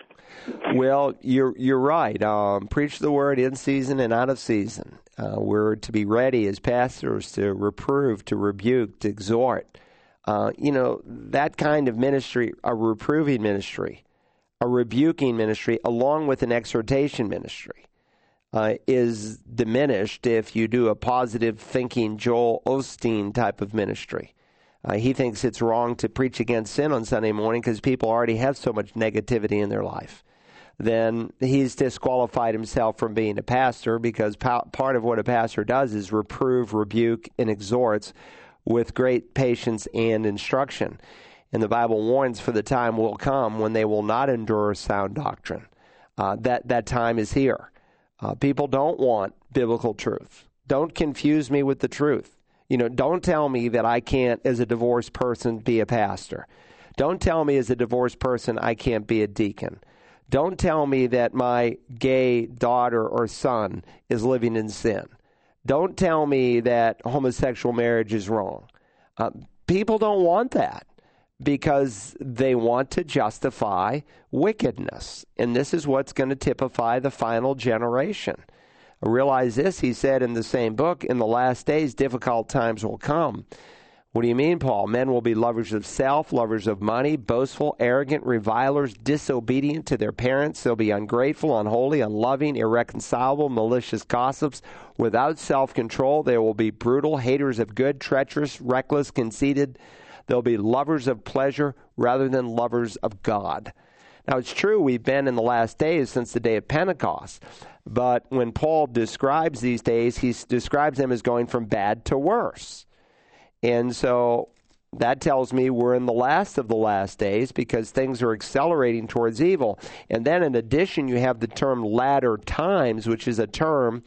Well, you're you're right. Um, preach the word in season and out of season. Uh, we're to be ready as pastors to reprove, to rebuke, to exhort. Uh, you know that kind of ministry, a reproving ministry, a rebuking ministry, along with an exhortation ministry. Uh, is diminished if you do a positive thinking Joel Osteen type of ministry. Uh, he thinks it's wrong to preach against sin on Sunday morning because people already have so much negativity in their life. Then he's disqualified himself from being a pastor because part of what a pastor does is reprove, rebuke, and exhorts with great patience and instruction. And the Bible warns for the time will come when they will not endure sound doctrine. Uh, that that time is here. Uh, people don't want biblical truth. Don't confuse me with the truth. You know, don't tell me that I can't, as a divorced person, be a pastor. Don't tell me, as a divorced person, I can't be a deacon. Don't tell me that my gay daughter or son is living in sin. Don't tell me that homosexual marriage is wrong. Uh, people don't want that because they want to justify wickedness. And this is what's going to typify the final generation. Realize this, he said in the same book, in the last days, difficult times will come. What do you mean, Paul? Men will be lovers of self, lovers of money, boastful, arrogant, revilers, disobedient to their parents. They'll be ungrateful, unholy, unloving, irreconcilable, malicious gossips, without self control. They will be brutal, haters of good, treacherous, reckless, conceited They'll be lovers of pleasure rather than lovers of God. Now, it's true we've been in the last days since the day of Pentecost, but when Paul describes these days, he describes them as going from bad to worse. And so that tells me we're in the last of the last days because things are accelerating towards evil. And then, in addition, you have the term latter times, which is a term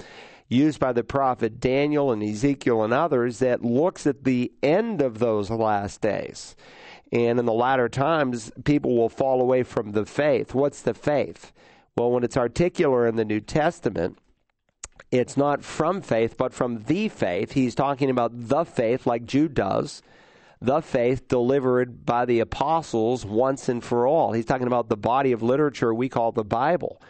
used by the prophet Daniel and Ezekiel and others that looks at the end of those last days. And in the latter times, people will fall away from the faith. What's the faith? Well, when it's articular in the New Testament, it's not from faith, but from the faith. He's talking about the faith, like Jude does, the faith delivered by the apostles once and for all. He's talking about the body of literature we call the Bible.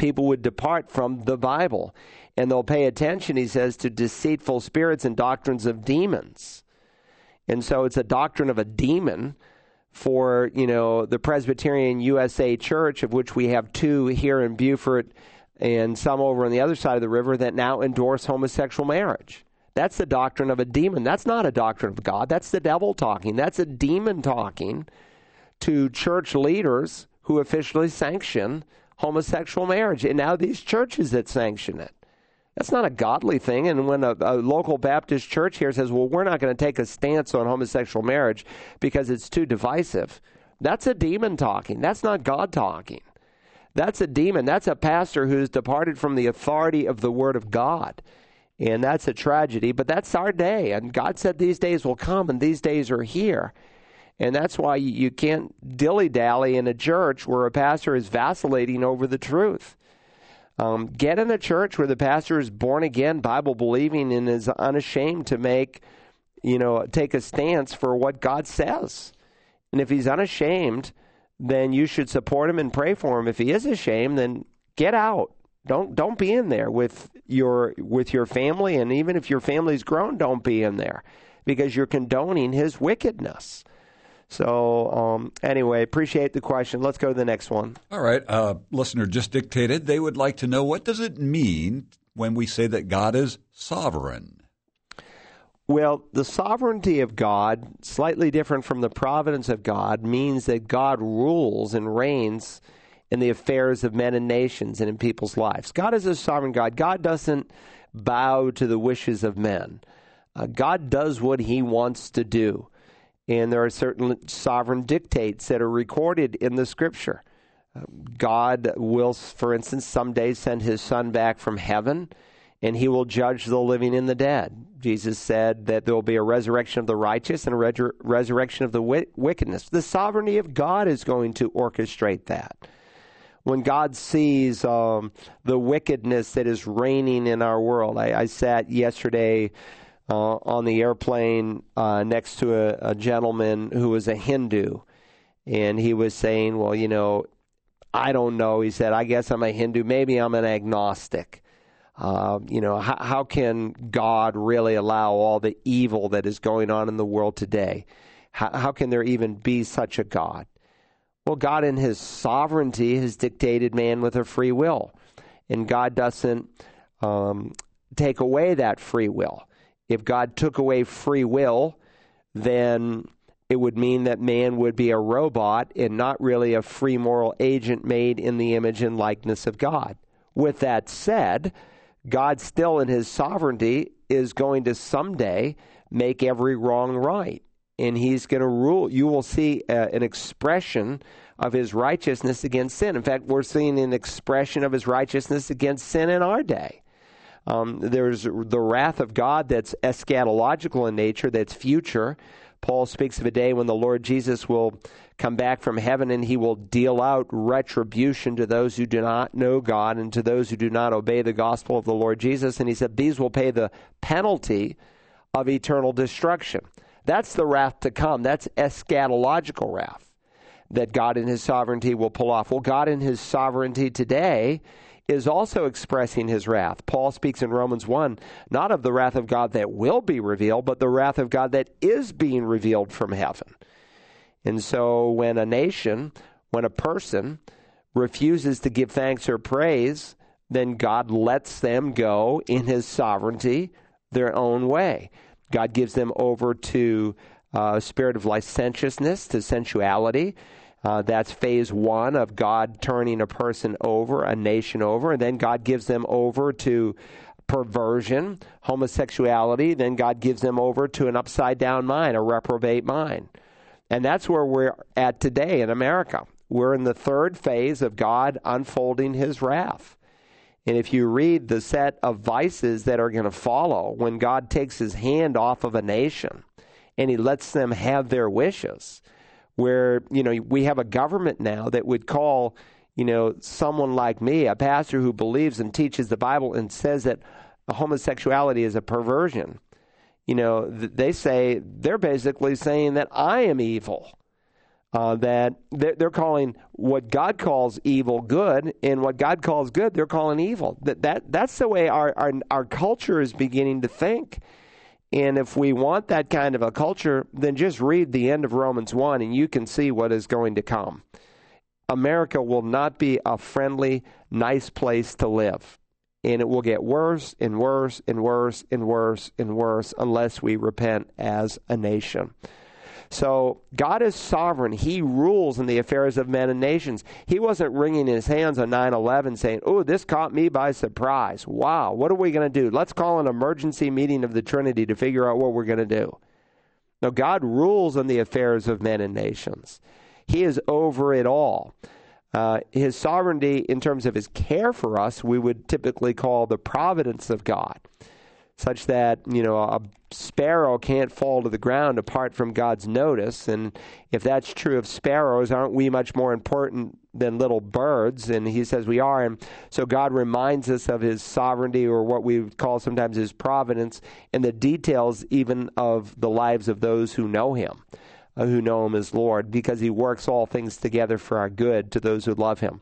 People would depart from the Bible and they'll pay attention, he says, to deceitful spirits and doctrines of demons. And so it's a doctrine of a demon for, you know, the Presbyterian USA Church, of which we have two here in Beaufort and some over on the other side of the river that now endorse homosexual marriage. That's the doctrine of a demon. That's not a doctrine of God. That's the devil talking. That's a demon talking to church leaders who officially sanction homosexual marriage. And now these churches that sanction it. That's not a godly thing. And when a, a, local Baptist church here says, well, we're not going to take a stance on homosexual marriage because it's too divisive, that's a demon talking. That's not God talking. That's a demon. That's a pastor who's departed from the authority of the Word of God. And that's a tragedy, but that's our day. And God said these days will come, and these days are here. And that's why you can't dilly dally in a church where a pastor is vacillating over the truth. Um, get in a church where the pastor is born again, Bible believing, and is unashamed to make, you know, take a stance for what God says. And if he's unashamed, then you should support him and pray for him. If he is ashamed, then get out. Don't don't be in there with your with your family, and even if your family's grown, don't be in there because you're condoning his wickedness. So, um, anyway, appreciate the question. Let's go to the next one. All right. Uh, listener just dictated they would like to know what does it mean when we say that God is sovereign? Well, the sovereignty of God, slightly different from the providence of God, means that God rules and reigns in the affairs of men and nations and in people's lives. God is a sovereign God. God doesn't bow to the wishes of men. Uh, God does what he wants to do. And there are certain sovereign dictates that are recorded in the scripture. God will, for instance, someday send his son back from heaven and he will judge the living and the dead. Jesus said that there will be a resurrection of the righteous and a resurrection of the wickedness. The sovereignty of God is going to orchestrate that. When God sees um, the wickedness that is reigning in our world, I, I sat yesterday uh, on the airplane uh, next to a, a gentleman who was a Hindu. And he was saying, Well, you know, I don't know. He said, I guess I'm a Hindu. Maybe I'm an agnostic. Uh, you know, how, how can God really allow all the evil that is going on in the world today? How, how can there even be such a God? Well, God, in His sovereignty, has dictated man with a free will. And God doesn't um, take away that free will if God took away free will, then it would mean that man would be a robot and not really a free moral agent made in the image and likeness of God. With that said, God still in his sovereignty is going to someday make every wrong right. And he's going to rule. You will see uh, an expression of his righteousness against sin. In fact, we're seeing an expression of his righteousness against sin in our day. Um, there's the wrath of God that's eschatological in nature, that's future. Paul speaks of a day when the Lord Jesus will come back from heaven and he will deal out retribution to those who do not know God and to those who do not obey the gospel of the Lord Jesus. And he said, These will pay the penalty of eternal destruction. That's the wrath to come. That's eschatological wrath that God in his sovereignty will pull off. Well, God in his sovereignty today is also expressing his wrath. Paul speaks in Romans 1 not of the wrath of God that will be revealed, but the wrath of God that is being revealed from heaven. And so when a nation, when a person refuses to give thanks or praise, then God lets them go in his sovereignty their own way. God gives them over to uh, a spirit of licentiousness, to sensuality. Uh, that's phase one of God turning a person over, a nation over. And then God gives them over to perversion, homosexuality. Then God gives them over to an upside down mind, a reprobate mind. And that's where we're at today in America. We're in the third phase of God unfolding his wrath. And if you read the set of vices that are going to follow when God takes his hand off of a nation and he lets them have their wishes, where you know we have a government now that would call you know someone like me a pastor who believes and teaches the bible and says that homosexuality is a perversion you know they say they're basically saying that i am evil uh, that they're calling what God calls evil good, and what God calls good, they're calling evil. That, that that's the way our, our our culture is beginning to think. And if we want that kind of a culture, then just read the end of Romans 1 and you can see what is going to come. America will not be a friendly, nice place to live. And it will get worse and worse and worse and worse and worse unless we repent as a nation. So God is sovereign. He rules in the affairs of men and nations. He wasn't wringing his hands on 9 11 saying, Oh, this caught me by surprise. Wow, what are we going to do? Let's call an emergency meeting of the Trinity to figure out what we're going to do. No, God rules in the affairs of men and nations. He is over it all. Uh, his sovereignty, in terms of his care for us, we would typically call the providence of God such that you know a sparrow can't fall to the ground apart from God's notice. And if that's true of sparrows, aren't we much more important than little birds? And he says we are. And so God reminds us of his sovereignty, or what we call sometimes his providence, in the details even of the lives of those who know him. Uh, who know him as Lord, because he works all things together for our good to those who love him.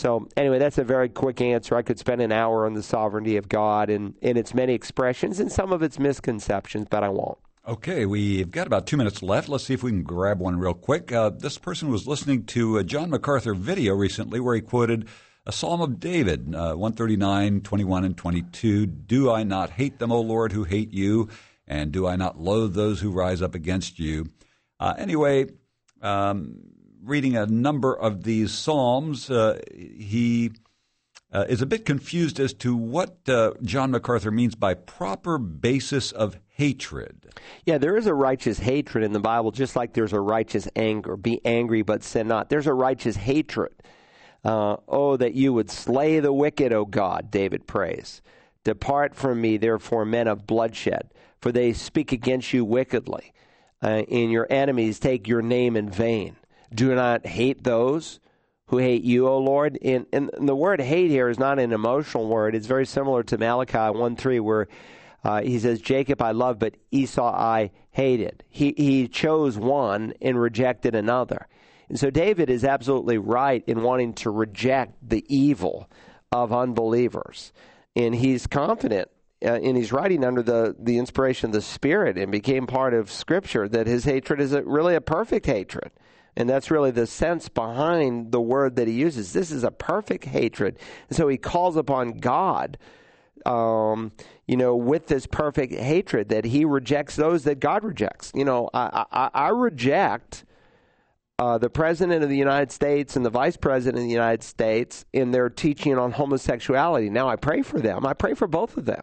So, anyway, that's a very quick answer. I could spend an hour on the sovereignty of God and its many expressions and some of its misconceptions, but I won't. Okay, we've got about two minutes left. Let's see if we can grab one real quick. Uh, this person was listening to a John MacArthur video recently where he quoted a Psalm of David, uh, 139, 21, and 22. Do I not hate them, O Lord, who hate you? And do I not loathe those who rise up against you? Uh, anyway, um, reading a number of these Psalms, uh, he uh, is a bit confused as to what uh, John MacArthur means by proper basis of hatred. Yeah, there is a righteous hatred in the Bible, just like there's a righteous anger. Be angry, but sin not. There's a righteous hatred. Uh, oh, that you would slay the wicked, O God, David prays. Depart from me, therefore, men of bloodshed, for they speak against you wickedly. Uh, and your enemies take your name in vain. Do not hate those who hate you, O Lord. And, and the word hate here is not an emotional word. It's very similar to Malachi 1 3, where uh, he says, Jacob I love, but Esau I hated. He, he chose one and rejected another. And so David is absolutely right in wanting to reject the evil of unbelievers. And he's confident uh, and he's writing under the, the inspiration of the Spirit and became part of Scripture that his hatred is a, really a perfect hatred. And that's really the sense behind the word that he uses. This is a perfect hatred. And so he calls upon God um, you know, with this perfect hatred that he rejects those that God rejects. You know, I, I, I reject uh, the president of the United States and the vice president of the United States in their teaching on homosexuality. Now, I pray for them. I pray for both of them.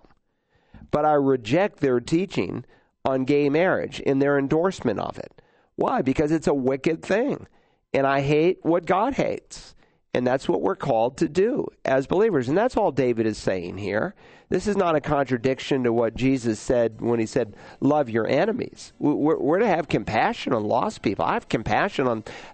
But I reject their teaching on gay marriage in their endorsement of it. Why? Because it's a wicked thing. And I hate what God hates. And that's what we're called to do as believers. And that's all David is saying here. This is not a contradiction to what Jesus said when he said, Love your enemies. We're, we're, to have compassion on lost people. I have compassion on